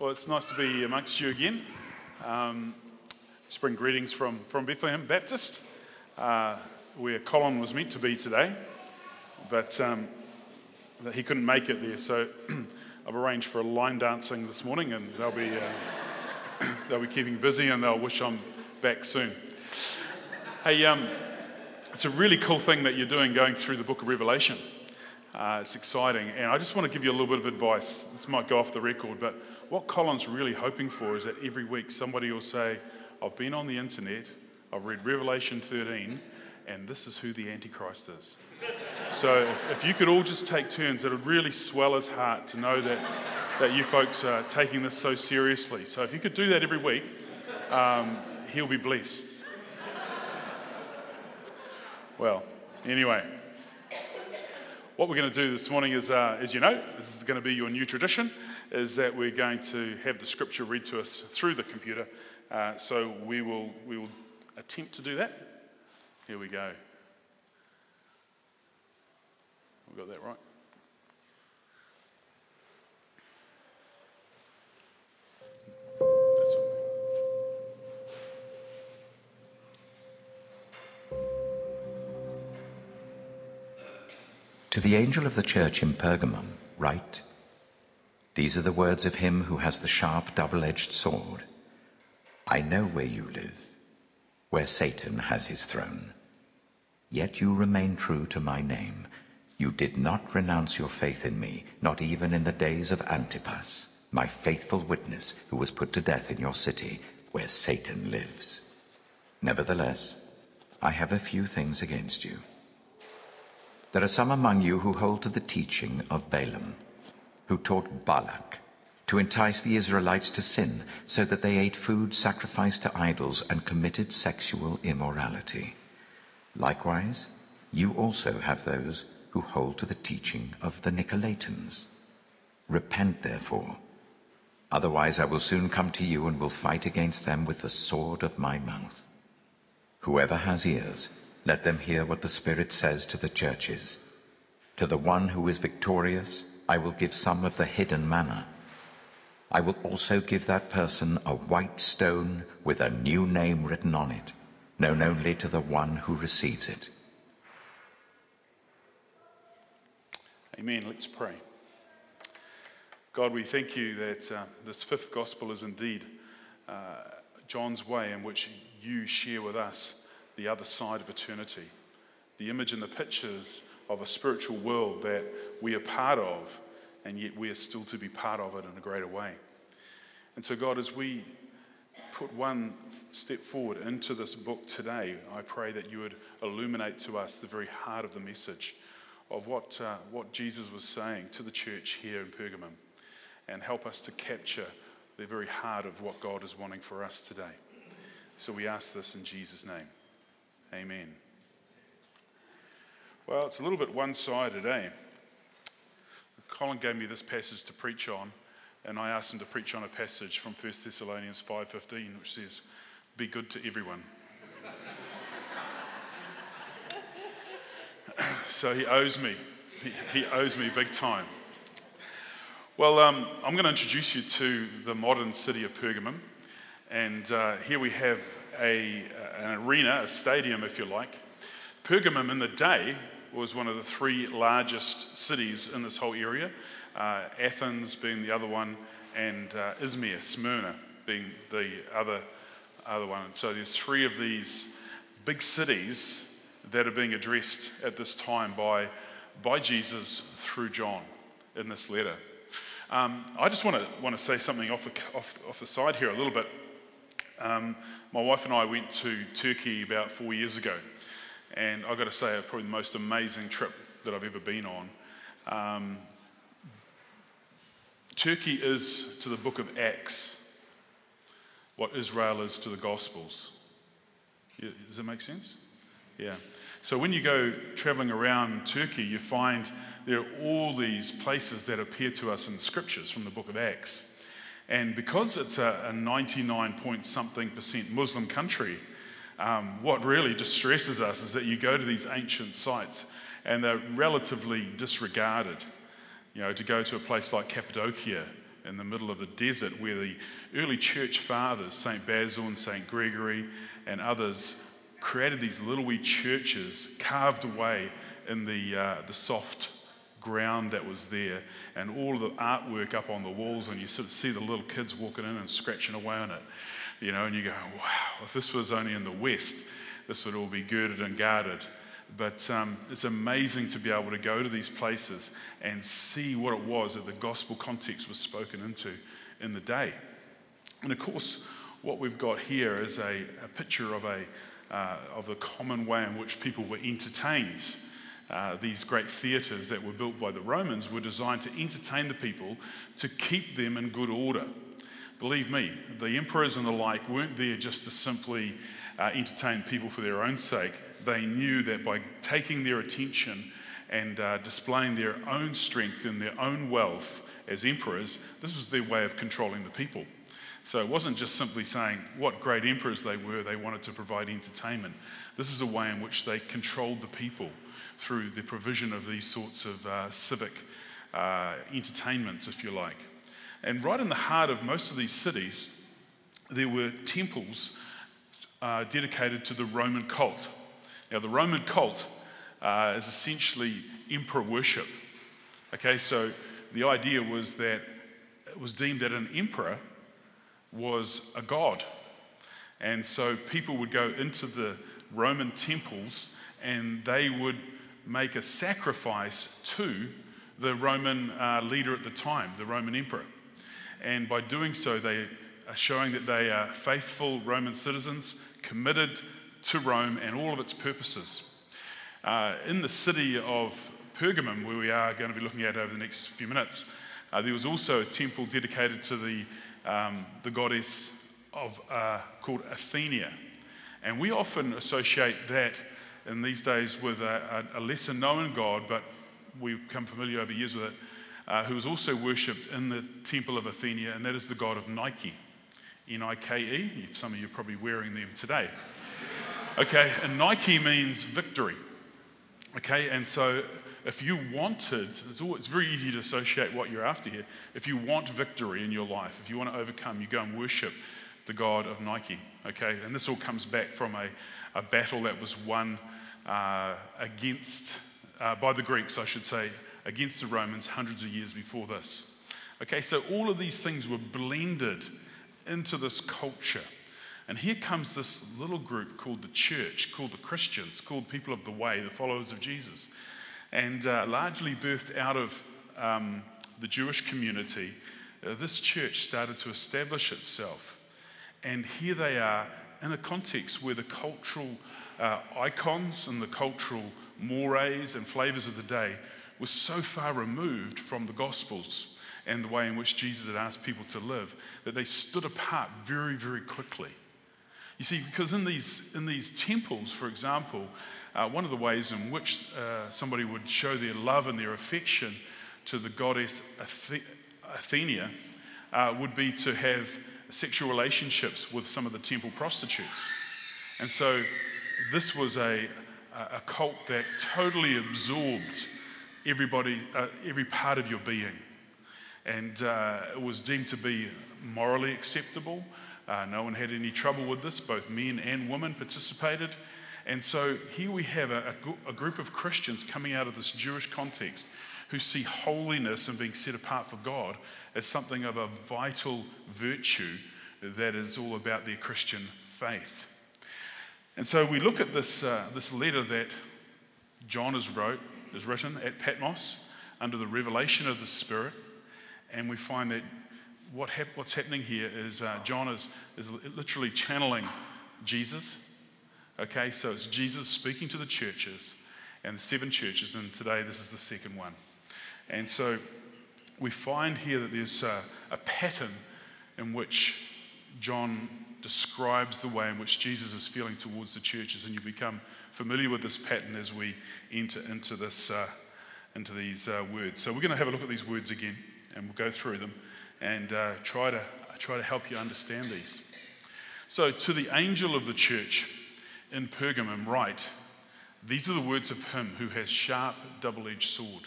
Well, it's nice to be amongst you again. Um, spring greetings from, from Bethlehem Baptist, uh, where Colin was meant to be today, but um, he couldn't make it there. So I've arranged for a line dancing this morning, and they'll be, uh, they'll be keeping busy and they'll wish I'm back soon. Hey, um, it's a really cool thing that you're doing going through the book of Revelation. Uh, it's exciting. And I just want to give you a little bit of advice. This might go off the record, but what Colin's really hoping for is that every week somebody will say, I've been on the internet, I've read Revelation 13, and this is who the Antichrist is. so if, if, you could all just take turns, it would really swell his heart to know that, that you folks are taking this so seriously. So if you could do that every week, um, he'll be blessed. Well, anyway. What we're going to do this morning is, uh, as you know, this is going to be your new tradition, is that we're going to have the scripture read to us through the computer. Uh, so we will, we will attempt to do that. Here we go. We got that right? To the angel of the church in Pergamum, write These are the words of him who has the sharp, double edged sword. I know where you live, where Satan has his throne. Yet you remain true to my name. You did not renounce your faith in me, not even in the days of Antipas, my faithful witness who was put to death in your city, where Satan lives. Nevertheless, I have a few things against you. There are some among you who hold to the teaching of Balaam, who taught Balak to entice the Israelites to sin so that they ate food sacrificed to idols and committed sexual immorality. Likewise, you also have those who hold to the teaching of the Nicolaitans. Repent, therefore, otherwise I will soon come to you and will fight against them with the sword of my mouth. Whoever has ears, let them hear what the Spirit says to the churches. To the one who is victorious, I will give some of the hidden manna. I will also give that person a white stone with a new name written on it, known only to the one who receives it. Amen. Let's pray. God, we thank you that uh, this fifth gospel is indeed uh, John's way in which you share with us the other side of eternity. The image and the pictures of a spiritual world that we are part of, and yet we are still to be part of it in a greater way. And so, God, as we put one step forward into this book today, I pray that you would illuminate to us the very heart of the message of what, uh, what Jesus was saying to the church here in Pergamum and help us to capture the very heart of what God is wanting for us today. So we ask this in Jesus' name. Amen. Well, it's a little bit one sided, eh? Colin gave me this passage to preach on, and I asked him to preach on a passage from 1 Thessalonians 5.15, which says, Be good to everyone. so he owes me. He, he, owes me big time. Well, um, I'm going to introduce you to the modern city of Pergamum. And uh, here we have a, an arena, a stadium, if you like. Pergamum in the day was one of the three largest cities in this whole area, uh, Athens being the other one, and uh, Izmir, Smyrna, being the other, other one. And so there's three of these big cities that are being addressed at this time by, by Jesus through John in this letter. Um, I just want to want to say something off the, off, off the side here a little bit. Um, my wife and I went to Turkey about four years ago, and I've got to say, probably the most amazing trip that I've ever been on. Um, Turkey is to the book of Acts what Israel is to the Gospels. Does that make sense? Yeah. So when you go traveling around Turkey, you find there are all these places that appear to us in the scriptures from the book of Acts. And because it's a, a 99 point something percent Muslim country, um, what really distresses us is that you go to these ancient sites and they're relatively disregarded. You know, to go to a place like Cappadocia in the middle of the desert where the early church fathers, St. Basil and St. Gregory and others, created these little wee churches carved away in the, uh, the soft ground that was there and all the artwork up on the walls and you sort of see the little kids walking in and scratching away on it you know and you go wow if this was only in the west this would all be girded and guarded. But um, it's amazing to be able to go to these places and see what it was that the gospel context was spoken into in the day. And of course what we've got here is a, a picture of a uh, of the common way in which people were entertained. Uh, these great theatres that were built by the Romans were designed to entertain the people, to keep them in good order. Believe me, the emperors and the like weren't there just to simply uh, entertain people for their own sake. They knew that by taking their attention and uh, displaying their own strength and their own wealth as emperors, this was their way of controlling the people. So it wasn't just simply saying what great emperors they were, they wanted to provide entertainment. This is a way in which they controlled the people through the provision of these sorts of uh, civic uh, entertainments, if you like. And right in the heart of most of these cities, there were temples uh, dedicated to the Roman cult. Now, the Roman cult uh, is essentially emperor worship. Okay, so the idea was that it was deemed that an emperor was a god. And so people would go into the Roman temples and they would make a sacrifice to the Roman uh, leader at the time, the Roman emperor. And by doing so, they are showing that they are faithful Roman citizens, committed to Rome and all of its purposes. Uh, in the city of Pergamum, where we are going to be looking at over the next few minutes, uh, there was also a temple dedicated to the, um, the goddess of, uh, called Athena. And we often associate that in these days with a, a, lesser known God, but we've become familiar over years with it, uh, who is also worshipped in the temple of Athena, and that is the god of Nike. N I K E. Some of you are probably wearing them today. Okay, and Nike means victory. Okay, and so if you wanted, it's, all, it's very easy to associate what you're after here. If you want victory in your life, if you want to overcome, you go and worship the god of Nike. Okay, and this all comes back from a, a battle that was won uh, against, uh, by the Greeks, I should say, against the Romans hundreds of years before this. Okay, so all of these things were blended into this culture. And here comes this little group called the church, called the Christians, called people of the way, the followers of Jesus, and uh, largely birthed out of um, the Jewish community. Uh, this church started to establish itself. And here they are in a context where the cultural uh, icons and the cultural mores and flavors of the day were so far removed from the Gospels and the way in which Jesus had asked people to live that they stood apart very, very quickly. You see, because in these, in these temples, for example, uh, one of the ways in which uh, somebody would show their love and their affection to the goddess Athena uh, would be to have sexual relationships with some of the temple prostitutes. And so this was a, a cult that totally absorbed everybody, uh, every part of your being. And uh, it was deemed to be morally acceptable. Uh, no one had any trouble with this. Both men and women participated. And so here we have a, a, group of Christians coming out of this Jewish context who see holiness and being set apart for God as something of a vital virtue that is all about their Christian faith. And so we look at this, uh, this letter that John has wrote, is written at Patmos under the revelation of the Spirit, and we find that what hap- what's happening here is uh, John is, is literally channeling Jesus. Okay, so it's Jesus speaking to the churches and the seven churches, and today this is the second one. And so we find here that there's a, a pattern in which John describes the way in which Jesus is feeling towards the churches, and you become familiar with this pattern as we enter into this, uh, into these uh, words. So we're going to have a look at these words again, and we'll go through them and uh, try to try to help you understand these. So, to the angel of the church in Pergamum, write: These are the words of him who has sharp, double-edged sword.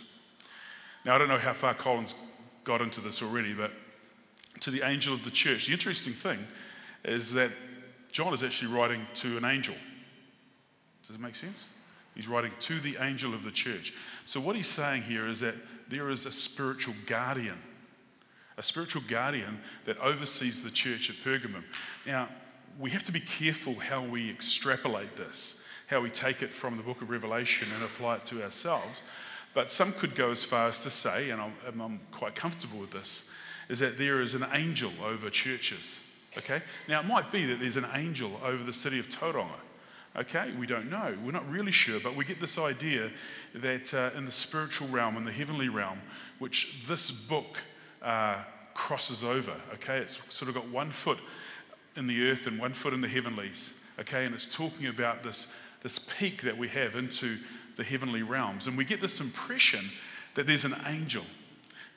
Now, I don't know how far Colin's got into this already, but to the angel of the church. The interesting thing is that John is actually writing to an angel. Does it make sense? He's writing to the angel of the church. So, what he's saying here is that there is a spiritual guardian, a spiritual guardian that oversees the church at Pergamum. Now, we have to be careful how we extrapolate this, how we take it from the book of Revelation and apply it to ourselves. But some could go as far as to say, and I'm, I'm quite comfortable with this, is that there is an angel over churches. Okay? Now, it might be that there's an angel over the city of Tauranga. Okay? We don't know. We're not really sure, but we get this idea that uh, in the spiritual realm, in the heavenly realm, which this book uh, crosses over, okay? It's sort of got one foot in the earth and one foot in the heavenlies, okay? And it's talking about this, this peek that we have into the heavenly realms. And we get this impression that there's an angel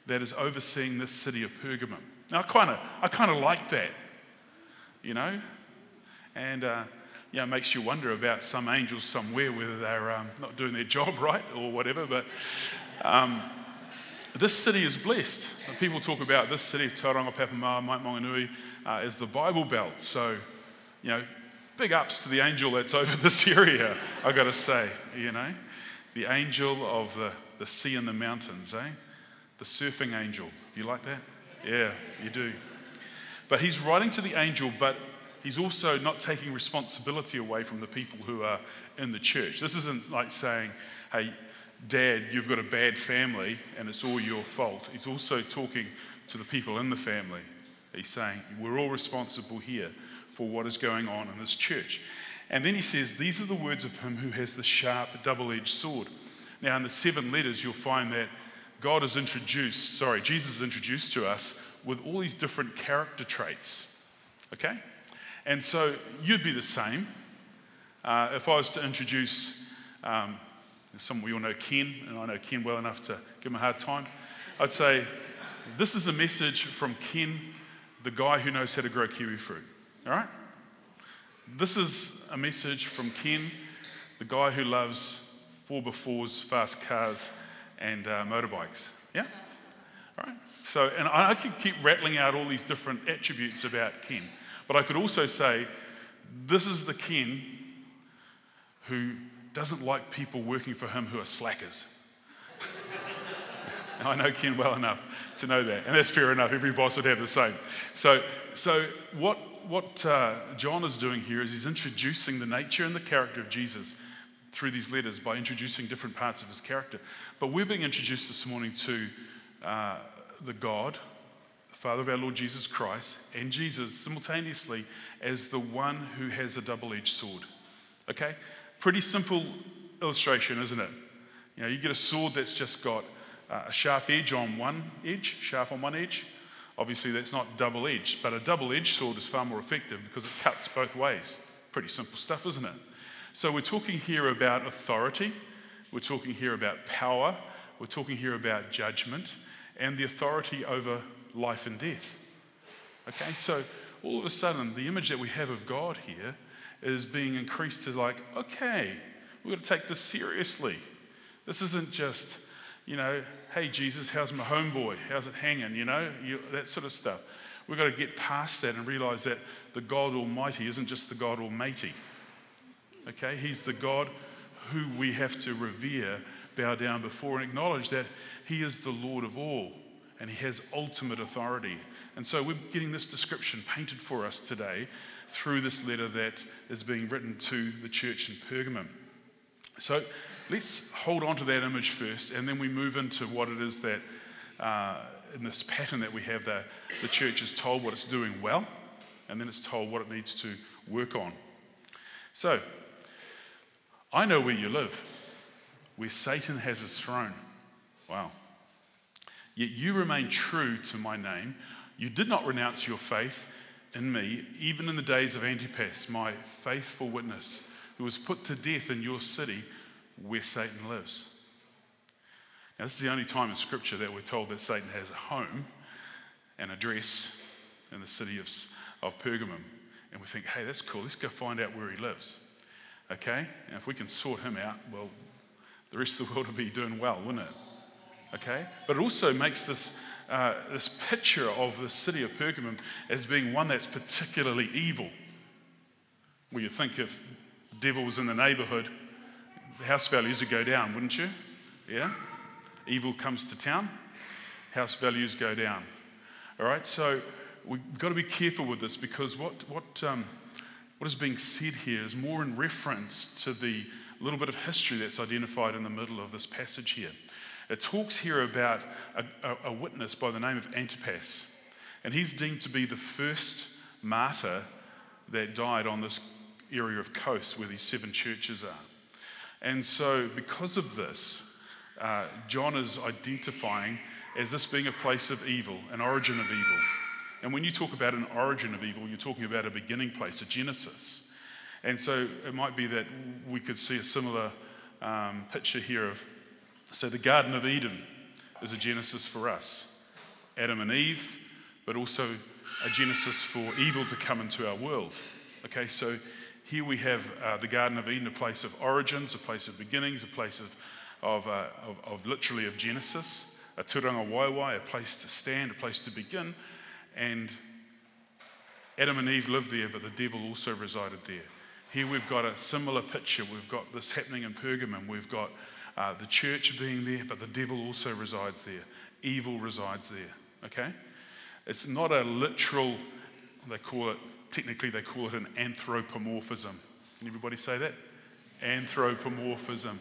that is overseeing this city of Pergamum. Now, I kind of I kind of like that, you know? And, uh, yeah, it makes you wonder about some angels somewhere, whether they're um, not doing their job right or whatever. But um, this city is blessed. People talk about this city, Tauranga, Papamoa, Mount Maunganui, uh, as the Bible Belt. So, you know, big ups to the angel that's over this area, I've got to say, you know. The angel of the, the sea and the mountains, eh? The surfing angel. Do you like that? Yeah, you do. But he's writing to the angel, but he's also not taking responsibility away from the people who are in the church. This isn't like saying, hey, dad, you've got a bad family and it's all your fault. He's also talking to the people in the family. He's saying, we're all responsible here for what is going on in this church. And then he says, These are the words of him who has the sharp, double edged sword. Now, in the seven letters, you'll find that God is introduced, sorry, Jesus is introduced to us with all these different character traits. Okay? And so you'd be the same. Uh, if I was to introduce, um, some you all know Ken, and I know Ken well enough to give him a hard time, I'd say, This is a message from Ken, the guy who knows how to grow kiwi fruit. All right? This is a message from Ken, the guy who loves 4x4s, fast cars, and uh, motorbikes. Yeah? All right? So, and I could keep rattling out all these different attributes about Ken, but I could also say, this is the Ken who doesn't like people working for him who are slackers. I know Ken well enough to know that, and that's fair enough. Every boss would have the same. So, so what, what uh, John is doing here is he's introducing the nature and the character of Jesus through these letters by introducing different parts of his character. But we're being introduced this morning to uh, the God, Father of our Lord Jesus Christ, and Jesus simultaneously as the one who has a double edged sword. Okay? Pretty simple illustration, isn't it? You know, you get a sword that's just got uh, a sharp edge on one edge, sharp on one edge. Obviously, that's not double edged, but a double edged sword is far more effective because it cuts both ways. Pretty simple stuff, isn't it? So, we're talking here about authority, we're talking here about power, we're talking here about judgment, and the authority over life and death. Okay, so all of a sudden, the image that we have of God here is being increased to like, okay, we've got to take this seriously. This isn't just, you know, hey, Jesus, how's my homeboy? How's it hanging? You know, you, that sort of stuff. We've got to get past that and realize that the God Almighty isn't just the God Almighty. Okay, He's the God who we have to revere bow down before and acknowledge that He is the Lord of all and He has ultimate authority. And so we're getting this description painted for us today through this letter that is being written to the church in Pergamum. So let's hold on to that image first, and then we move into what it is that, uh, in this pattern that we have, the, the church is told what it's doing well, and then it's told what it needs to work on. So, I know where you live where Satan has his throne. Wow. Yet you remain true to my name. You did not renounce your faith in me, even in the days of Antipas, my faithful witness, who was put to death in your city where Satan lives. Now, this is the only time in Scripture that we're told that Satan has a home, an address in the city of, of Pergamum. And we think, hey, that's cool. Let's go find out where he lives. Okay? And if we can sort him out, well, the rest of the world would be doing well, wouldn't it? Okay? But it also makes this uh, this picture of the city of Pergamum as being one that's particularly evil. Well, you think if the devil was in the neighborhood, the house values would go down, wouldn't you? Yeah? Evil comes to town, house values go down. All right, so we've got to be careful with this because what, what, um, what is being said here is more in reference to the little bit of history that's identified in the middle of this passage here. It talks here about a, a, a witness by the name of Antipas, and he's deemed to be the first martyr that died on this area of coast where these seven churches are. And so, because of this, uh, John is identifying as this being a place of evil, an origin of evil. And when you talk about an origin of evil, you're talking about a beginning place, a genesis. And so it might be that we could see a similar um, picture here of, so the Garden of Eden is a genesis for us, Adam and Eve, but also a genesis for evil to come into our world. Okay, so here we have uh, the Garden of Eden, a place of origins, a place of beginnings, a place of, of, uh, of, of literally of Genesis, a turangawaewae, a place to stand, a place to begin. And Adam and Eve lived there, but the devil also resided there. Here we've got a similar picture. We've got this happening in Pergamum. We've got uh, the church being there, but the devil also resides there. Evil resides there. Okay? It's not a literal, they call it, technically, they call it an anthropomorphism. Can everybody say that? Anthropomorphism.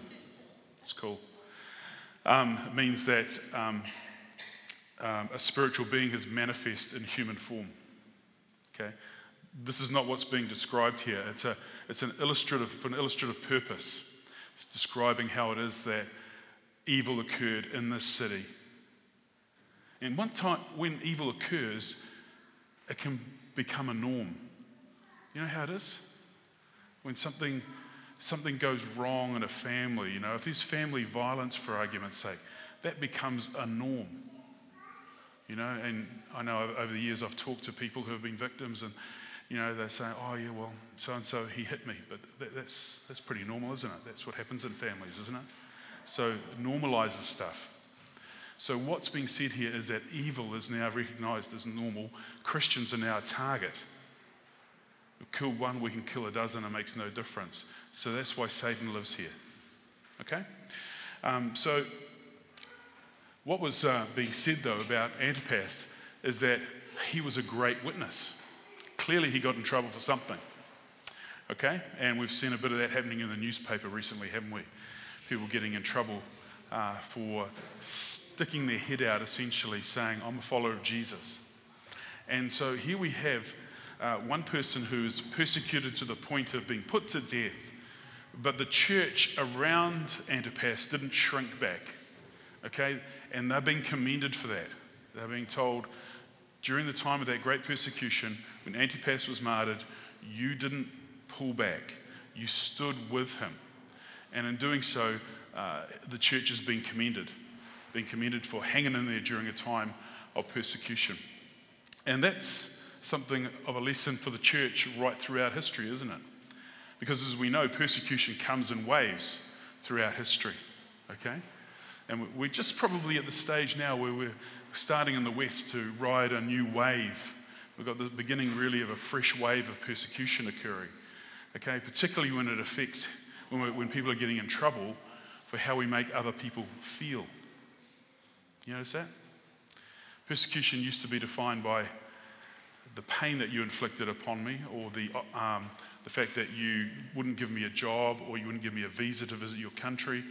It's cool. Um, it means that um, um, a spiritual being has manifest in human form. Okay? This is not what's being described here. It's, a, it's an illustrative, for an illustrative purpose. It's describing how it is that evil occurred in this city. And one time, when evil occurs, it can become a norm. You know how it is? When something, something goes wrong in a family, you know, if there's family violence, for argument's sake, that becomes a norm. You know, and I know over the years I've talked to people who have been victims, and you know they say, "Oh yeah, well, so and so he hit me," but that, that's that's pretty normal, isn't it? That's what happens in families, isn't it? So it normalizes stuff. So what's being said here is that evil is now recognized as normal. Christians are now a target. We kill one, we can kill a dozen, it makes no difference. So that's why Satan lives here. Okay? Um, so what was uh, being said, though, about Antipas is that he was a great witness. Clearly, he got in trouble for something. Okay? And we've seen a bit of that happening in the newspaper recently, haven't we? People getting in trouble uh, for sticking their head out, essentially saying, I'm a follower of Jesus. And so here we have uh, one person who is persecuted to the point of being put to death, but the church around Antipas didn't shrink back. Okay? And they're being commended for that. They're being told during the time of that great persecution, when Antipas was martyred, you didn't pull back, you stood with him. And in doing so, uh, the church has been commended, been commended for hanging in there during a time of persecution. And that's something of a lesson for the church right throughout history, isn't it? Because as we know, persecution comes in waves throughout history, okay? And we're just probably at the stage now where we're starting in the West to ride a new wave. We've got the beginning really of a fresh wave of persecution occurring. Okay, particularly when it affects, when, when people are getting in trouble for how we make other people feel. You notice that? Persecution used to be defined by the pain that you inflicted upon me or the, um, the fact that you wouldn't give me a job or you wouldn't give me a visa to visit your country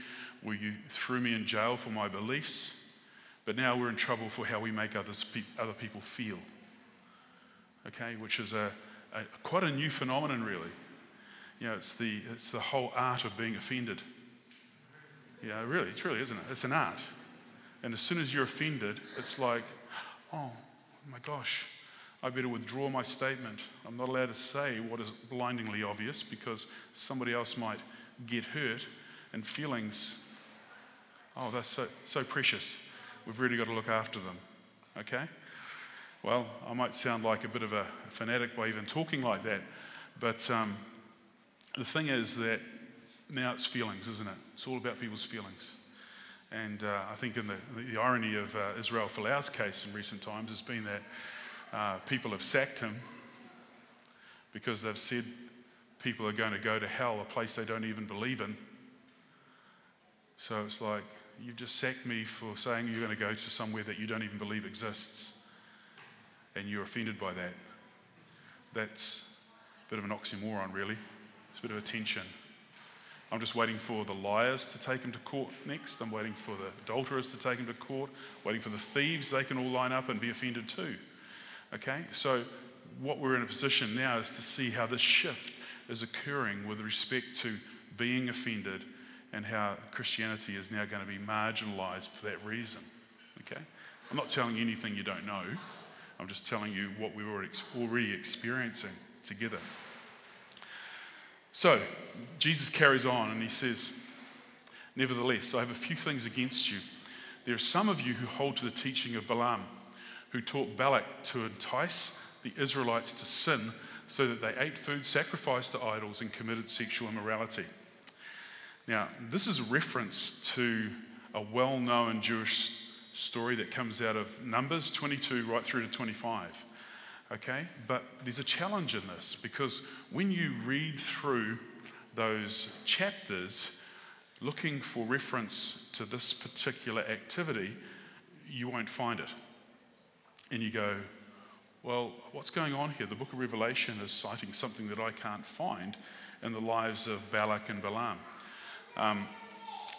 or you threw me in jail for my beliefs, but now we're in trouble for how we make others, other people feel. Okay, which is a, a, quite a new phenomenon, really. You know, it's the, it's the whole art of being offended. Yeah, really, truly, isn't it? It's an art. And as soon as you're offended, it's like, oh my gosh, I better withdraw my statement. I'm not allowed to say what is blindingly obvious because somebody else might get hurt, and feelings Oh, that's so, so precious. We've really got to look after them. Okay? Well, I might sound like a bit of a fanatic by even talking like that, but um, the thing is that now it's feelings, isn't it? It's all about people's feelings. And uh, I think in the, the irony of uh, Israel Folau's case in recent times has been that uh, people have sacked him because they've said people are going to go to hell, a place they don't even believe in. So it's like, you've just sacked me for saying you're going to go to somewhere that you don't even believe exists, and you're offended by that. That's a bit of an oxymoron, really. It's a bit of a tension. I'm just waiting for the liars to take him to court next. I'm waiting for the adulterers to take him to court, waiting for the thieves. They can all line up and be offended too. Okay? So, what we're in a position now is to see how this shift is occurring with respect to being offended and how Christianity is now going to be marginalized for that reason. Okay? I'm not telling you anything you don't know. I'm just telling you what we're already experiencing together. So, Jesus carries on and he says, Nevertheless, I have a few things against you. There are some of you who hold to the teaching of Balaam, who taught Balak to entice the Israelites to sin so that they ate food sacrificed to idols and committed sexual immorality. Now, this is a reference to a well known Jewish story that comes out of Numbers 22 right through to 25. Okay? But there's a challenge in this because when you read through those chapters looking for reference to this particular activity, you won't find it. And you go, well, what's going on here? The book of Revelation is citing something that I can't find in the lives of Balak and Balaam. Um,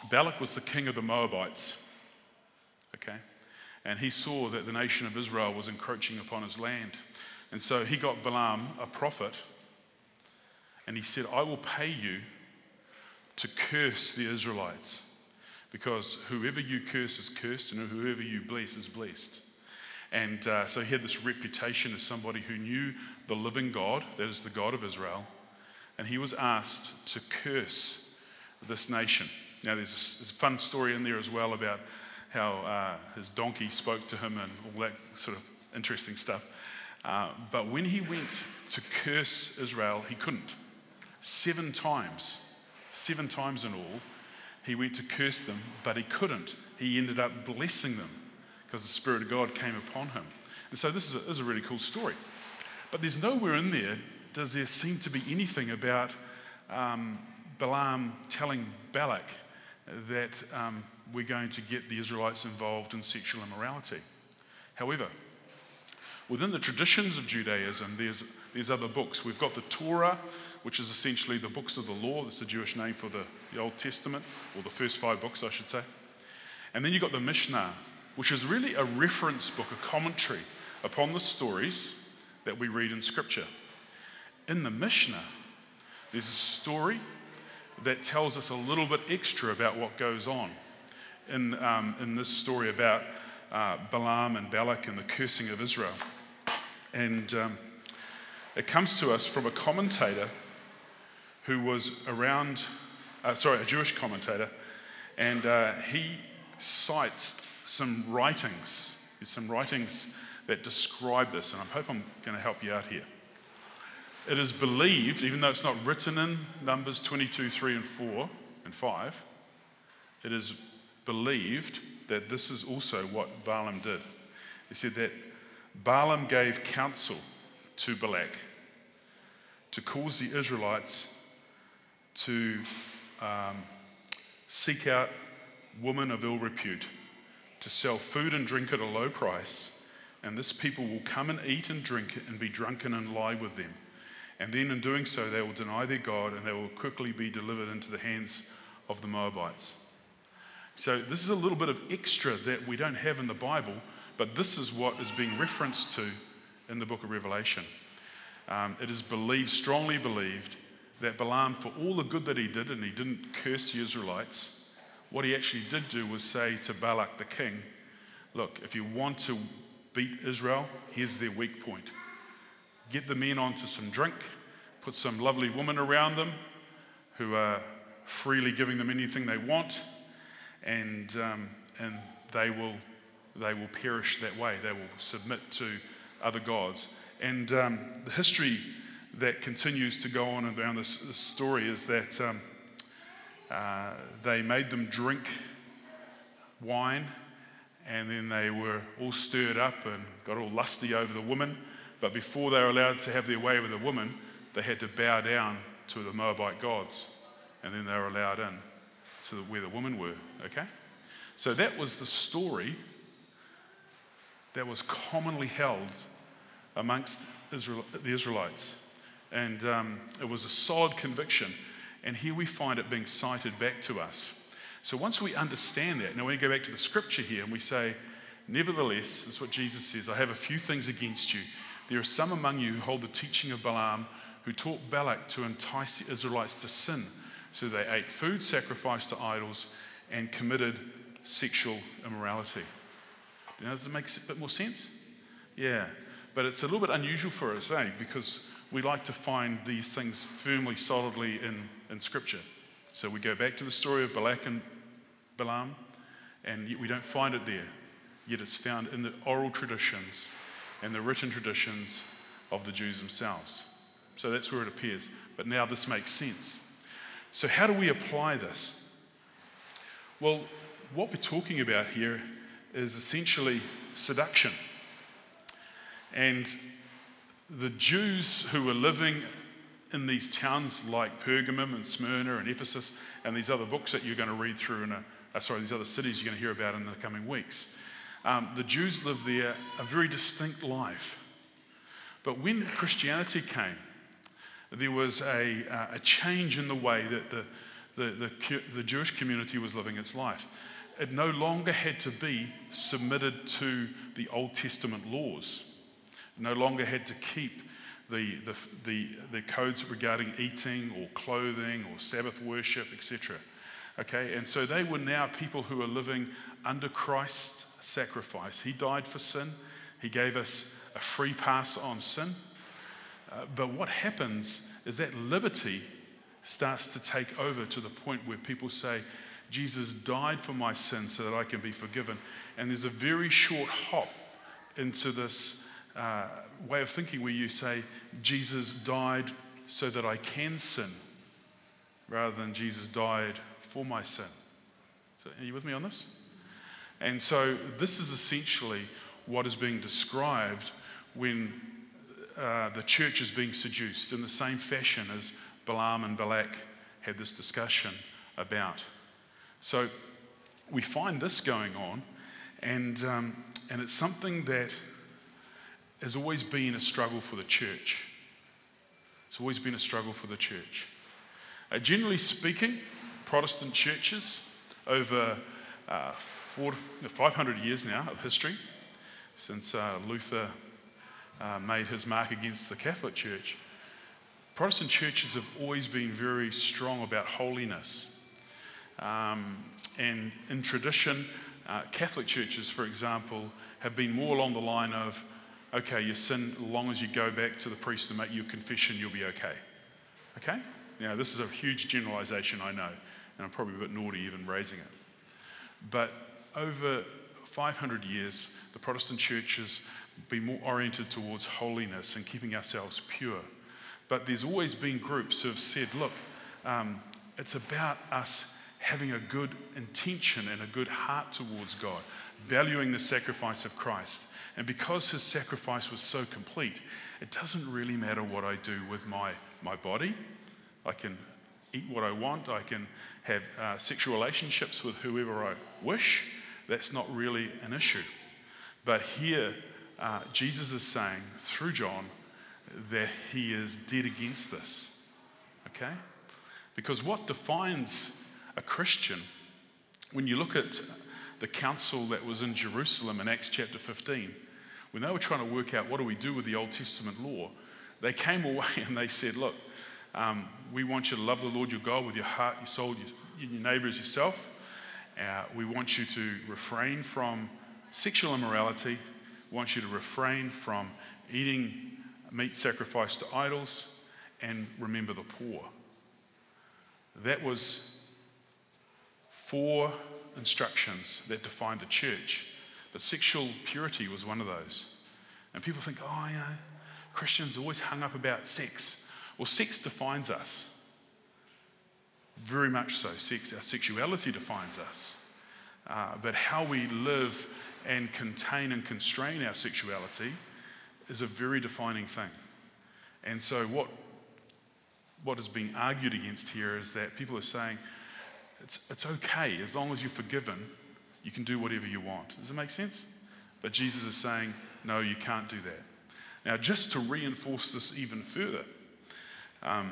Balak was the king of the Moabites, okay? And he saw that the nation of Israel was encroaching upon his land. And so he got Balaam, a prophet, and he said, I will pay you to curse the Israelites because whoever you curse is cursed and whoever you bless is blessed. And uh, so he had this reputation as somebody who knew the living God, that is the God of Israel, and he was asked to curse this nation. Now, there's a, there's a fun story in there as well about how uh, his donkey spoke to him and all that sort of interesting stuff. Uh, but when he went to curse Israel, he couldn't. Seven times, seven times in all, he went to curse them, but he couldn't. He ended up blessing them because the Spirit of God came upon him. And so this is a, this is a really cool story. But there's nowhere in there does there seem to be anything about um, Balaam telling Balak that um, we're going to get the Israelites involved in sexual immorality. However, Within the traditions of Judaism, there's, there's other books. We've got the Torah, which is essentially the books of the law. That's the Jewish name for the, the Old Testament, or the first five books, I should say. And then you've got the Mishnah, which is really a reference book, a commentary upon the stories that we read in Scripture. In the Mishnah, there's a story that tells us a little bit extra about what goes on in, um, in this story about uh, Balaam and Balak and the cursing of Israel. And um, it comes to us from a commentator who was around, uh, sorry, a Jewish commentator, and uh, he cites some writings. Some writings that describe this, and I hope I'm going to help you out here. It is believed, even though it's not written in Numbers 22, 3, and 4 and 5, it is believed that this is also what Balaam did. He said that Balaam gave counsel to Balak to cause the Israelites to um, seek out women of ill repute, to sell food and drink at a low price, and this people will come and eat and drink and be drunken and lie with them. And then in doing so, they will deny their God and they will quickly be delivered into the hands of the Moabites. So, this is a little bit of extra that we don't have in the Bible but this is what is being referenced to in the book of Revelation. Um, it is believed, strongly believed, that Balaam, for all the good that he did, and he didn't curse the Israelites, what he actually did do was say to Balak the king, Look, if you want to beat Israel, here's their weak point. Get the men onto some drink, put some lovely women around them who are freely giving them anything they want, and, um, and they will they will perish that way. They will submit to other gods. And um, the history that continues to go on around this, this story is that um, uh, they made them drink wine, and then they were all stirred up and got all lusty over the woman. But before they were allowed to have their way with the woman, they had to bow down to the Moabite gods, and then they were allowed in to where the women were. Okay? So that was the story that was commonly held amongst Israel, the Israelites. And um, it was a solid conviction. And here we find it being cited back to us. So once we understand that, now we go back to the scripture here and we say, Nevertheless, this is what Jesus says I have a few things against you. There are some among you who hold the teaching of Balaam, who taught Balak to entice the Israelites to sin. So they ate food sacrificed to idols and committed sexual immorality. You know, does it make a bit more sense? Yeah. But it's a little bit unusual for us, eh? Because we like to find these things firmly, solidly in, in Scripture. So we go back to the story of Balak and Balaam, and we don't find it there. Yet it's found in the oral traditions and the written traditions of the Jews themselves. So that's where it appears. But now this makes sense. So, how do we apply this? Well, what we're talking about here is essentially seduction. And the Jews who were living in these towns like Pergamum and Smyrna and Ephesus and these other books that you're going to read through in a, uh, sorry, these other cities you're going to hear about in the coming weeks. Um, the Jews lived there a very distinct life. But when Christianity came, there was a, uh, a change in the way that the, the, the, the Jewish community was living its life. It no longer had to be submitted to the Old Testament laws, it no longer had to keep the, the, the, the codes regarding eating or clothing or Sabbath worship, etc. Okay, and so they were now people who are living under Christ's sacrifice. He died for sin, He gave us a free pass on sin. But what happens is that liberty starts to take over to the point where people say, Jesus died for my sin so that I can be forgiven. And there's a very short hop into this uh, way of thinking where you say, Jesus died so that I can sin, rather than Jesus died for my sin. So, are you with me on this? And so, this is essentially what is being described when uh, the church is being seduced in the same fashion as Balaam and Balak had this discussion about. So, we find this going on, and, um, and it's something that has always been a struggle for the church. It's always been a struggle for the church. Uh, generally speaking, Protestant churches over uh, 500 years now of history, since uh, Luther uh, made his mark against the Catholic Church, Protestant churches have always been very strong about holiness. Um, and in tradition, uh, Catholic churches, for example, have been more along the line of okay, you sin as long as you go back to the priest and make your confession, you'll be okay. Okay? Now, this is a huge generalization, I know, and I'm probably a bit naughty even raising it. But over 500 years, the Protestant church been more oriented towards holiness and keeping ourselves pure. But there's always been groups who have said, look, um, it's about us having a good intention and a good heart towards God, valuing the sacrifice of Christ. And because his sacrifice was so complete, it doesn't really matter what I do with my, my body. I can eat what I want, I can have uh, sexual relationships with whoever I wish. That's not really an issue. But here, uh, Jesus is saying through John that he is dead against this. Okay? Because what defines a Christian, when you look at the council that was in Jerusalem in Acts chapter 15, when they were trying to work out what do we do with the Old Testament law, they came away and they said, Look, um, we want you to love the Lord your God with your heart, your soul, your, your neighbor as yourself. Uh, we want you to refrain from sexual immorality. We want you to refrain from eating meat sacrificed to idols and remember the poor. That was four instructions that defined the church. But sexual purity was one of those. And people think, oh, you know, Christians always hung up about sex. Well, sex defines us. Very much so. Sex, our sexuality defines us. uh, but how we live and contain and constrain our sexuality is a very defining thing. And so, what, what is being argued against here is that people are saying it's, it's okay as long as you're forgiven, you can do whatever you want. Does it make sense? But Jesus is saying, no, you can't do that. Now, just to reinforce this even further, um,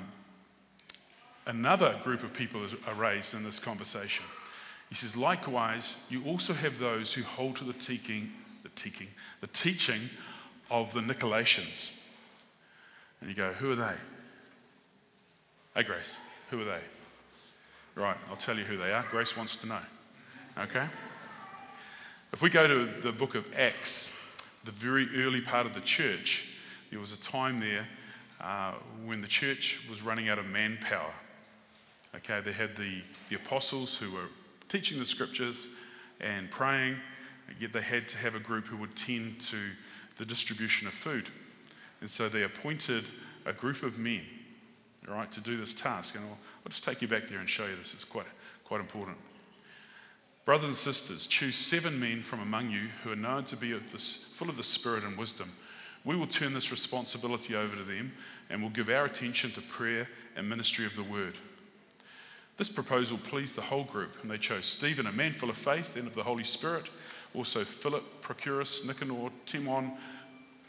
another group of people are raised in this conversation. He says, likewise, you also have those who hold to the teaching, the teaching, the teaching of the Nicolaitans. And you go, who are they? Hey, Grace, who are they? Right, I'll tell you who they are. Grace wants to know. Okay? If we go to the book of Acts, the very early part of the church, there was a time there uh, when the church was running out of manpower. Okay, they had the, the apostles who were teaching the scriptures and praying, yet they had to have a group who would tend to the distribution of food. And so they appointed a group of men, right, to do this task. And I'll, I'll just take you back there and show you this. It's quite, quite important. Brothers and sisters, choose seven men from among you who are known to be of this, full of the Spirit and wisdom. We will turn this responsibility over to them and will give our attention to prayer and ministry of the word. This proposal pleased the whole group, and they chose Stephen, a man full of faith and of the Holy Spirit, also Philip, Procorus, Nicanor, Timon,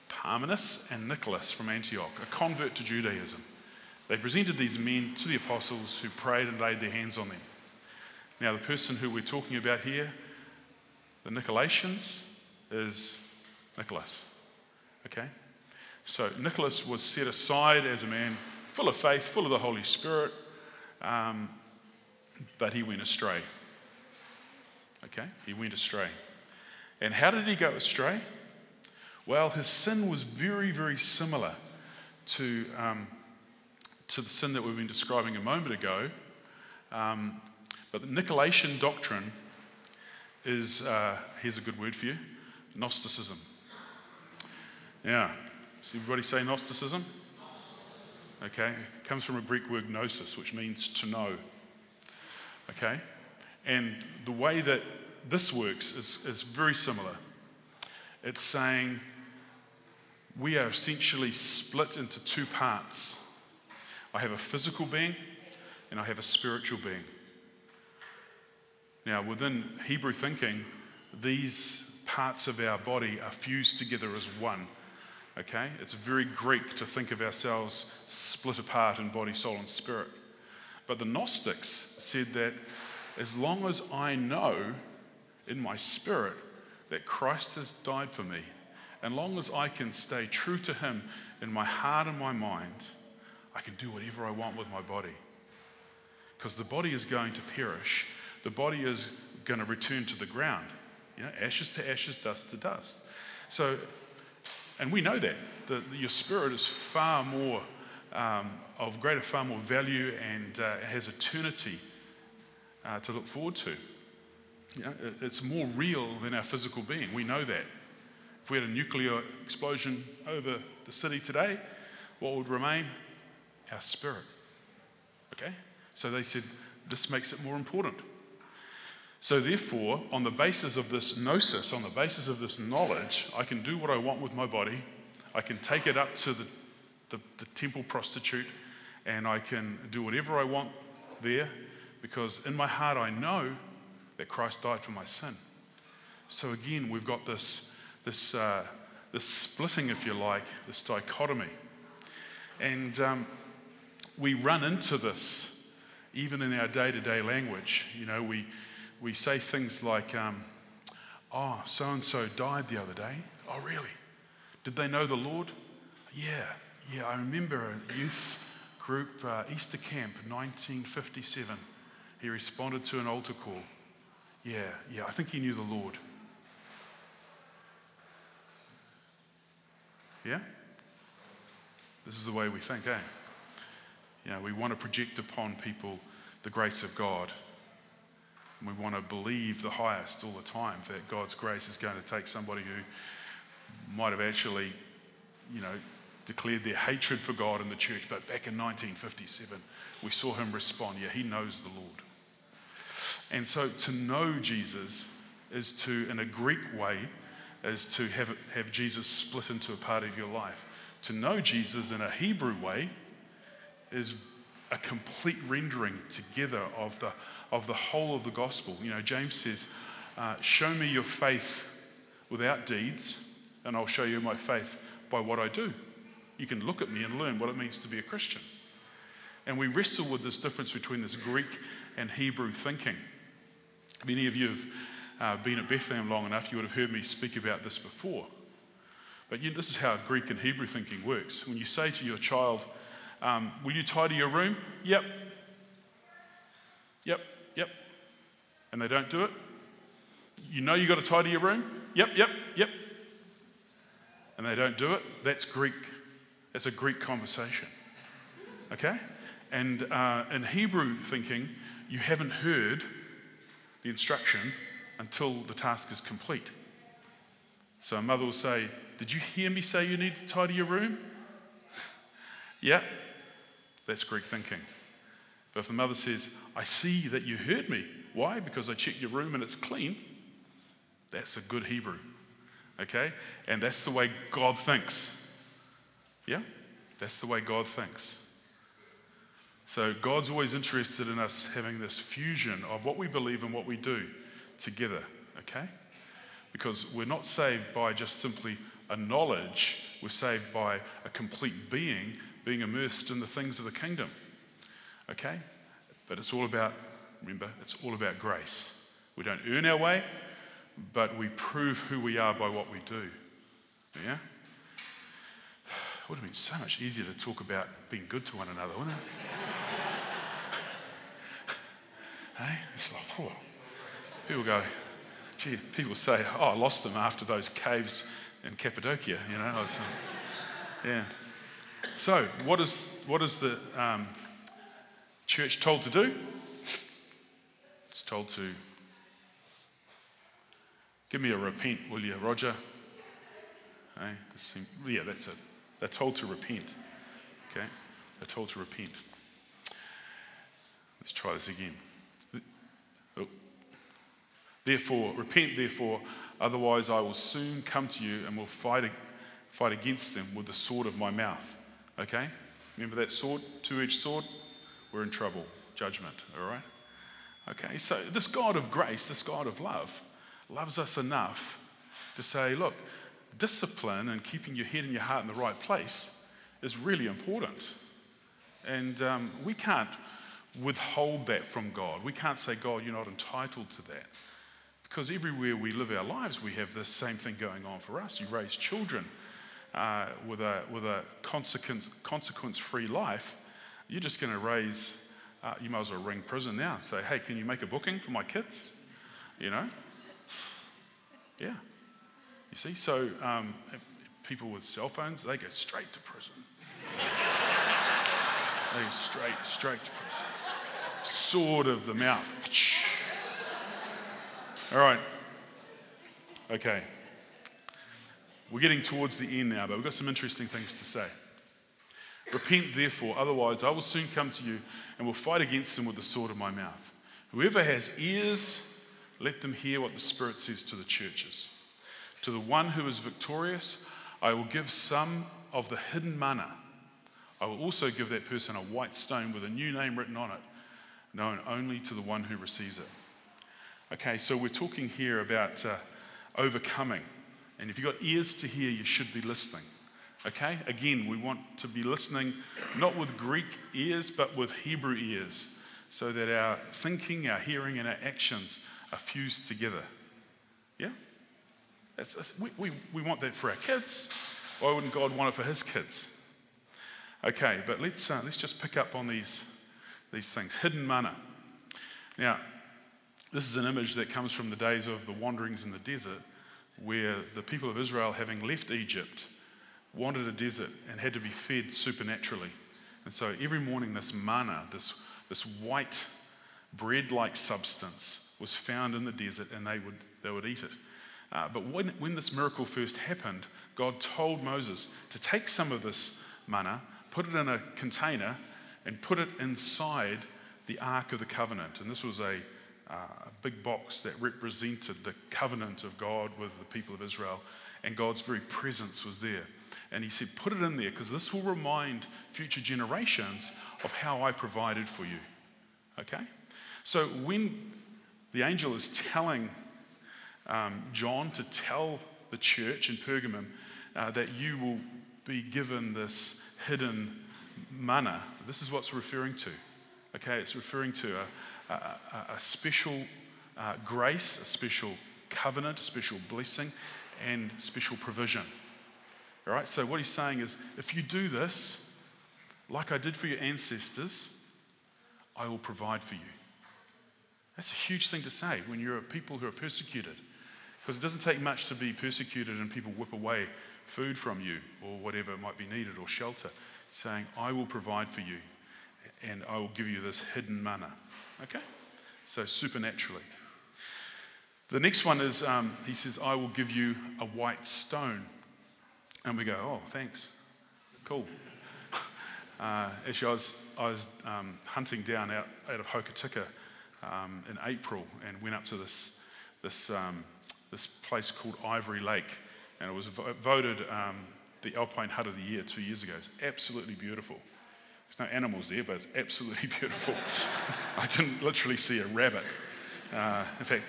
Parmenas, and Nicholas from Antioch, a convert to Judaism. They presented these men to the apostles who prayed and laid their hands on them. Now, the person who we're talking about here, the Nicolaitans, is Nicholas. Okay? So, Nicholas was set aside as a man full of faith, full of the Holy Spirit, um, but he went astray. Okay? He went astray. And how did he go astray? Well, his sin was very, very similar to, um, to the sin that we've been describing a moment ago. Um, but the Nicolaitan doctrine is, uh, here's a good word for you Gnosticism. Yeah. Does everybody say Gnosticism? Okay. It comes from a Greek word gnosis, which means to know. Okay. And the way that this works is, is very similar. It's saying we are essentially split into two parts. I have a physical being and I have a spiritual being. Now, within Hebrew thinking, these parts of our body are fused together as one. Okay? It's very Greek to think of ourselves split apart in body, soul, and spirit. But the Gnostics said that as long as I know in my spirit that Christ has died for me, and long as I can stay true to Him in my heart and my mind, I can do whatever I want with my body. Because the body is going to perish, the body is going to return to the ground. You know, ashes to ashes, dust to dust. So, and we know that, that your spirit is far more um, of greater, far more value and uh, has eternity uh, to look forward to. You know, it's more real than our physical being. We know that. If we had a nuclear explosion over the city today, what would remain? Our spirit. Okay? So they said, this makes it more important. So, therefore, on the basis of this gnosis, on the basis of this knowledge, I can do what I want with my body. I can take it up to the, the, the temple prostitute and I can do whatever I want there because in my heart I know that Christ died for my sin. So, again, we've got this, this, uh, this splitting, if you like, this dichotomy. And um, we run into this even in our day to day language. You know, we we say things like, um, oh, so and so died the other day. Oh, really? Did they know the Lord? Yeah, yeah, I remember a youth group, uh, Easter Camp, 1957. He responded to an altar call. Yeah, yeah, I think he knew the Lord. Yeah? This is the way we think, eh? You know, we want to project upon people the grace of God. We want to believe the highest all the time that God's grace is going to take somebody who might have actually, you know, declared their hatred for God in the church, but back in 1957, we saw him respond, yeah, he knows the Lord. And so to know Jesus is to, in a Greek way, is to have, have Jesus split into a part of your life. To know Jesus in a Hebrew way is a complete rendering together of the, of the whole of the gospel. You know, James says, uh, Show me your faith without deeds, and I'll show you my faith by what I do. You can look at me and learn what it means to be a Christian. And we wrestle with this difference between this Greek and Hebrew thinking. Many of you have uh, been at Bethlehem long enough, you would have heard me speak about this before. But you, this is how Greek and Hebrew thinking works. When you say to your child, um, Will you tidy your room? Yep. Yep, yep. And they don't do it? You know you've got to tidy your room? Yep, yep, yep. And they don't do it? That's Greek. That's a Greek conversation. Okay? And uh, in Hebrew thinking, you haven't heard the instruction until the task is complete. So a mother will say, Did you hear me say you need to tidy your room? yeah, that's Greek thinking. But if the mother says, I see that you heard me, why? Because I checked your room and it's clean, that's a good Hebrew. Okay? And that's the way God thinks. Yeah? That's the way God thinks. So God's always interested in us having this fusion of what we believe and what we do together, okay? Because we're not saved by just simply a knowledge, we're saved by a complete being being immersed in the things of the kingdom, okay? But it's all about, remember, it's all about grace. We don't earn our way, but we prove who we are by what we do, yeah? It would have been so much easier to talk about being good to one another, wouldn't it? hey? It's like, oh, People go, gee, people say, oh, I lost them after those caves in Cappadocia, you know. Was, yeah. So, what is, what is the um, church told to do? It's told to give me a repent, will you, Roger? Hey, yeah, that's it. They're told to repent. Okay? They're told to repent. Let's try this again. Oh. Therefore, repent, therefore, otherwise I will soon come to you and will fight, fight against them with the sword of my mouth. Okay? Remember that sword, two edged sword? We're in trouble. Judgment, all right? Okay, so this God of grace, this God of love, loves us enough to say, look, discipline and keeping your head and your heart in the right place is really important. And um, we can't withhold that from God. We can't say, God, you're not entitled to that. Because everywhere we live our lives, we have this same thing going on for us. You raise children uh, with a, with a consequence, consequence-free life, you're just going to raise, uh, you might as well ring prison now and say, hey, can you make a booking for my kids? You know? Yeah. You see? So um, people with cell phones, they go straight to prison. they go straight, straight to prison. Sword of the mouth. All right. Okay. We're getting towards the end now, but we've got some interesting things to say. Repent, therefore, otherwise I will soon come to you and will fight against them with the sword of my mouth. Whoever has ears, let them hear what the Spirit says to the churches. To the one who is victorious, I will give some of the hidden manna. I will also give that person a white stone with a new name written on it, known only to the one who receives it. Okay, so we're talking here about uh, overcoming. And if you've got ears to hear, you should be listening. Okay? Again, we want to be listening not with Greek ears, but with Hebrew ears, so that our thinking, our hearing, and our actions are fused together. Yeah? We, we, we want that for our kids. Why wouldn't God want it for his kids? Okay, but let's, uh, let's just pick up on these, these things. Hidden manna. Now, this is an image that comes from the days of the wanderings in the desert, where the people of Israel, having left Egypt, wandered a desert and had to be fed supernaturally. And so every morning, this manna, this, this white bread like substance, was found in the desert and they would, they would eat it. Uh, but when, when this miracle first happened, God told Moses to take some of this manna, put it in a container, and put it inside the Ark of the Covenant. And this was a uh, a big box that represented the covenant of God with the people of Israel, and God's very presence was there. And he said, Put it in there because this will remind future generations of how I provided for you. Okay? So when the angel is telling um, John to tell the church in Pergamum uh, that you will be given this hidden manna, this is what's referring to. Okay, it's referring to a, a, a special uh, grace, a special covenant, a special blessing, and special provision. All right, so what he's saying is if you do this, like I did for your ancestors, I will provide for you. That's a huge thing to say when you're a people who are persecuted. Because it doesn't take much to be persecuted and people whip away food from you or whatever might be needed or shelter, saying, I will provide for you and I will give you this hidden manna. Okay? So, supernaturally. The next one is, um, he says, I will give you a white stone. And we go, oh, thanks. Cool. Uh, actually, I was, I was um, hunting down out, out of Hokitika um, in April and went up to this, this, um, this place called Ivory Lake. And it was vo- voted um, the Alpine Hut of the Year two years ago. It's absolutely beautiful. There's no animals there, but it's absolutely beautiful. I didn't literally see a rabbit. Uh, in fact,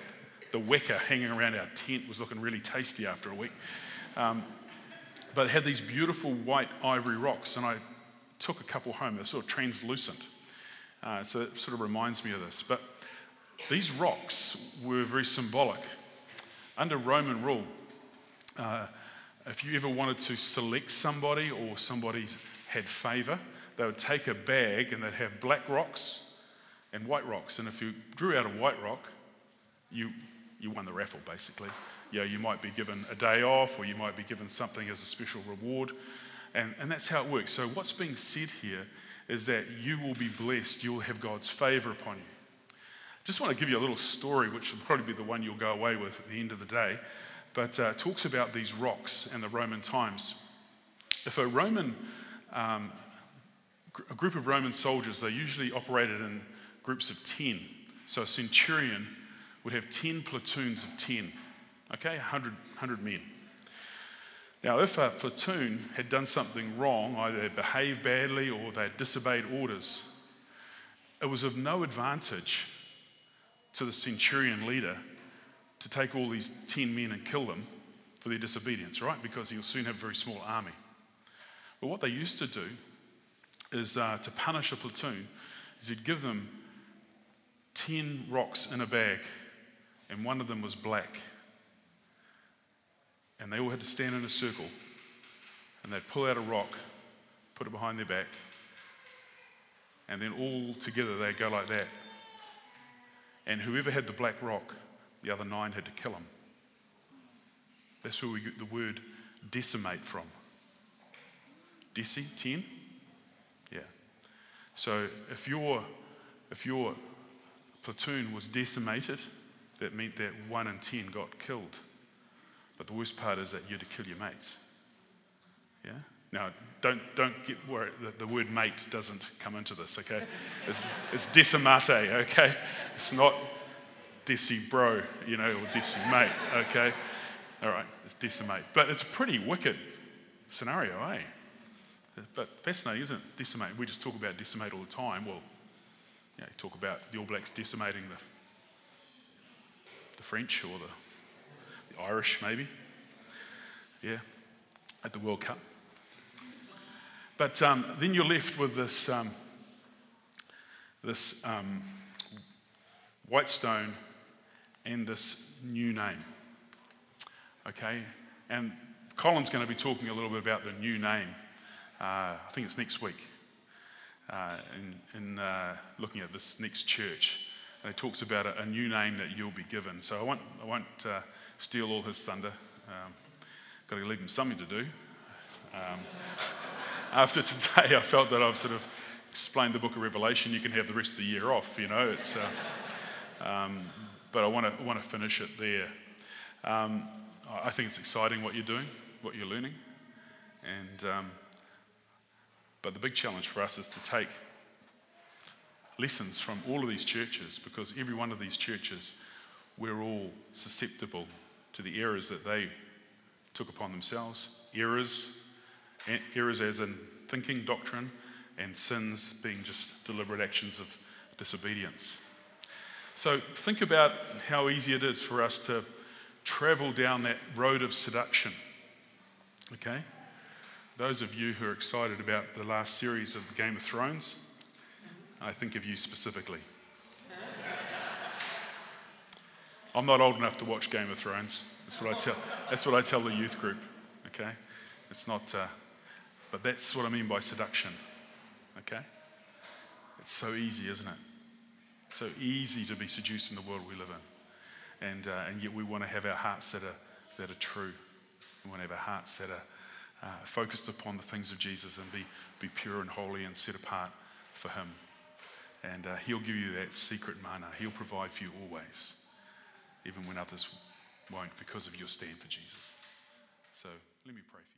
the weka hanging around our tent was looking really tasty after a week. Um, but it had these beautiful white ivory rocks, and I took a couple home. They're sort of translucent. Uh, so it sort of reminds me of this. But these rocks were very symbolic. Under Roman rule, uh, if you ever wanted to select somebody or somebody had favor, they would take a bag and they'd have black rocks and white rocks. And if you drew out a white rock, you, you won the raffle basically. You, know, you might be given a day off or you might be given something as a special reward. And, and that's how it works. So, what's being said here is that you will be blessed, you'll have God's favor upon you. Just want to give you a little story, which will probably be the one you'll go away with at the end of the day. But uh, talks about these rocks and the Roman times. If a Roman, um, a group of Roman soldiers, they usually operated in groups of 10. So a centurion would have 10 platoons of 10, okay, 100, 100 men. Now, if a platoon had done something wrong, either behaved badly or they disobeyed orders, it was of no advantage to the centurion leader to take all these 10 men and kill them for their disobedience, right? Because he'll soon have a very small army. But what they used to do is uh, to punish a platoon, is he'd give them 10 rocks in a bag, and one of them was black and they all had to stand in a circle and they'd pull out a rock, put it behind their back, and then all together they'd go like that. And whoever had the black rock, the other nine had to kill him. That's where we get the word decimate from. Deci, 10? Yeah. So if your, if your platoon was decimated, that meant that one in 10 got killed. But the worst part is that you had to kill your mates. Yeah? Now, don't, don't get worried that the word mate doesn't come into this, okay? It's, it's decimate, okay? It's not deci bro, you know, or deci mate, okay? All right, it's decimate. But it's a pretty wicked scenario, eh? But fascinating, isn't it? Decimate. We just talk about decimate all the time. Well, you, talk about the All Blacks decimating the, the French or the, the Irish, maybe. Yeah, at the World Cup. But um, then you're left with this, um, this um, white stone and this new name. Okay? And Colin's going to be talking a little bit about the new name. Uh, I think it's next week, uh, in, in uh, looking at this next church. And it talks about a, a, new name that you'll be given. So I won't, I won't uh, steal all his thunder. Um, got to leave him something to do. Um, after today, I felt that I've sort of explained the book of Revelation. You can have the rest of the year off, you know. It's, uh, um, but I want to want to finish it there. Um, I think it's exciting what you're doing, what you're learning, and um, but the big challenge for us is to take lessons from all of these churches because every one of these churches, we're all susceptible to the errors that they took upon themselves. Errors, errors as in thinking, doctrine, and sins being just deliberate actions of disobedience. So think about how easy it is for us to travel down that road of seduction. Okay? Those of you who are excited about the last series of Game of Thrones, I think of you specifically. I'm not old enough to watch Game of Thrones. That's what I tell, that's what I tell the youth group. Okay? It's not, uh, but that's what I mean by seduction. Okay? It's so easy, isn't it? So easy to be seduced in the world we live in. And, uh, and yet we want to have our hearts that are, that are true. We want to have our hearts that are uh, focused upon the things of Jesus and be, be pure and holy and set apart for Him. And uh, He'll give you that secret manna. He'll provide for you always, even when others won't, because of your stand for Jesus. So let me pray for you.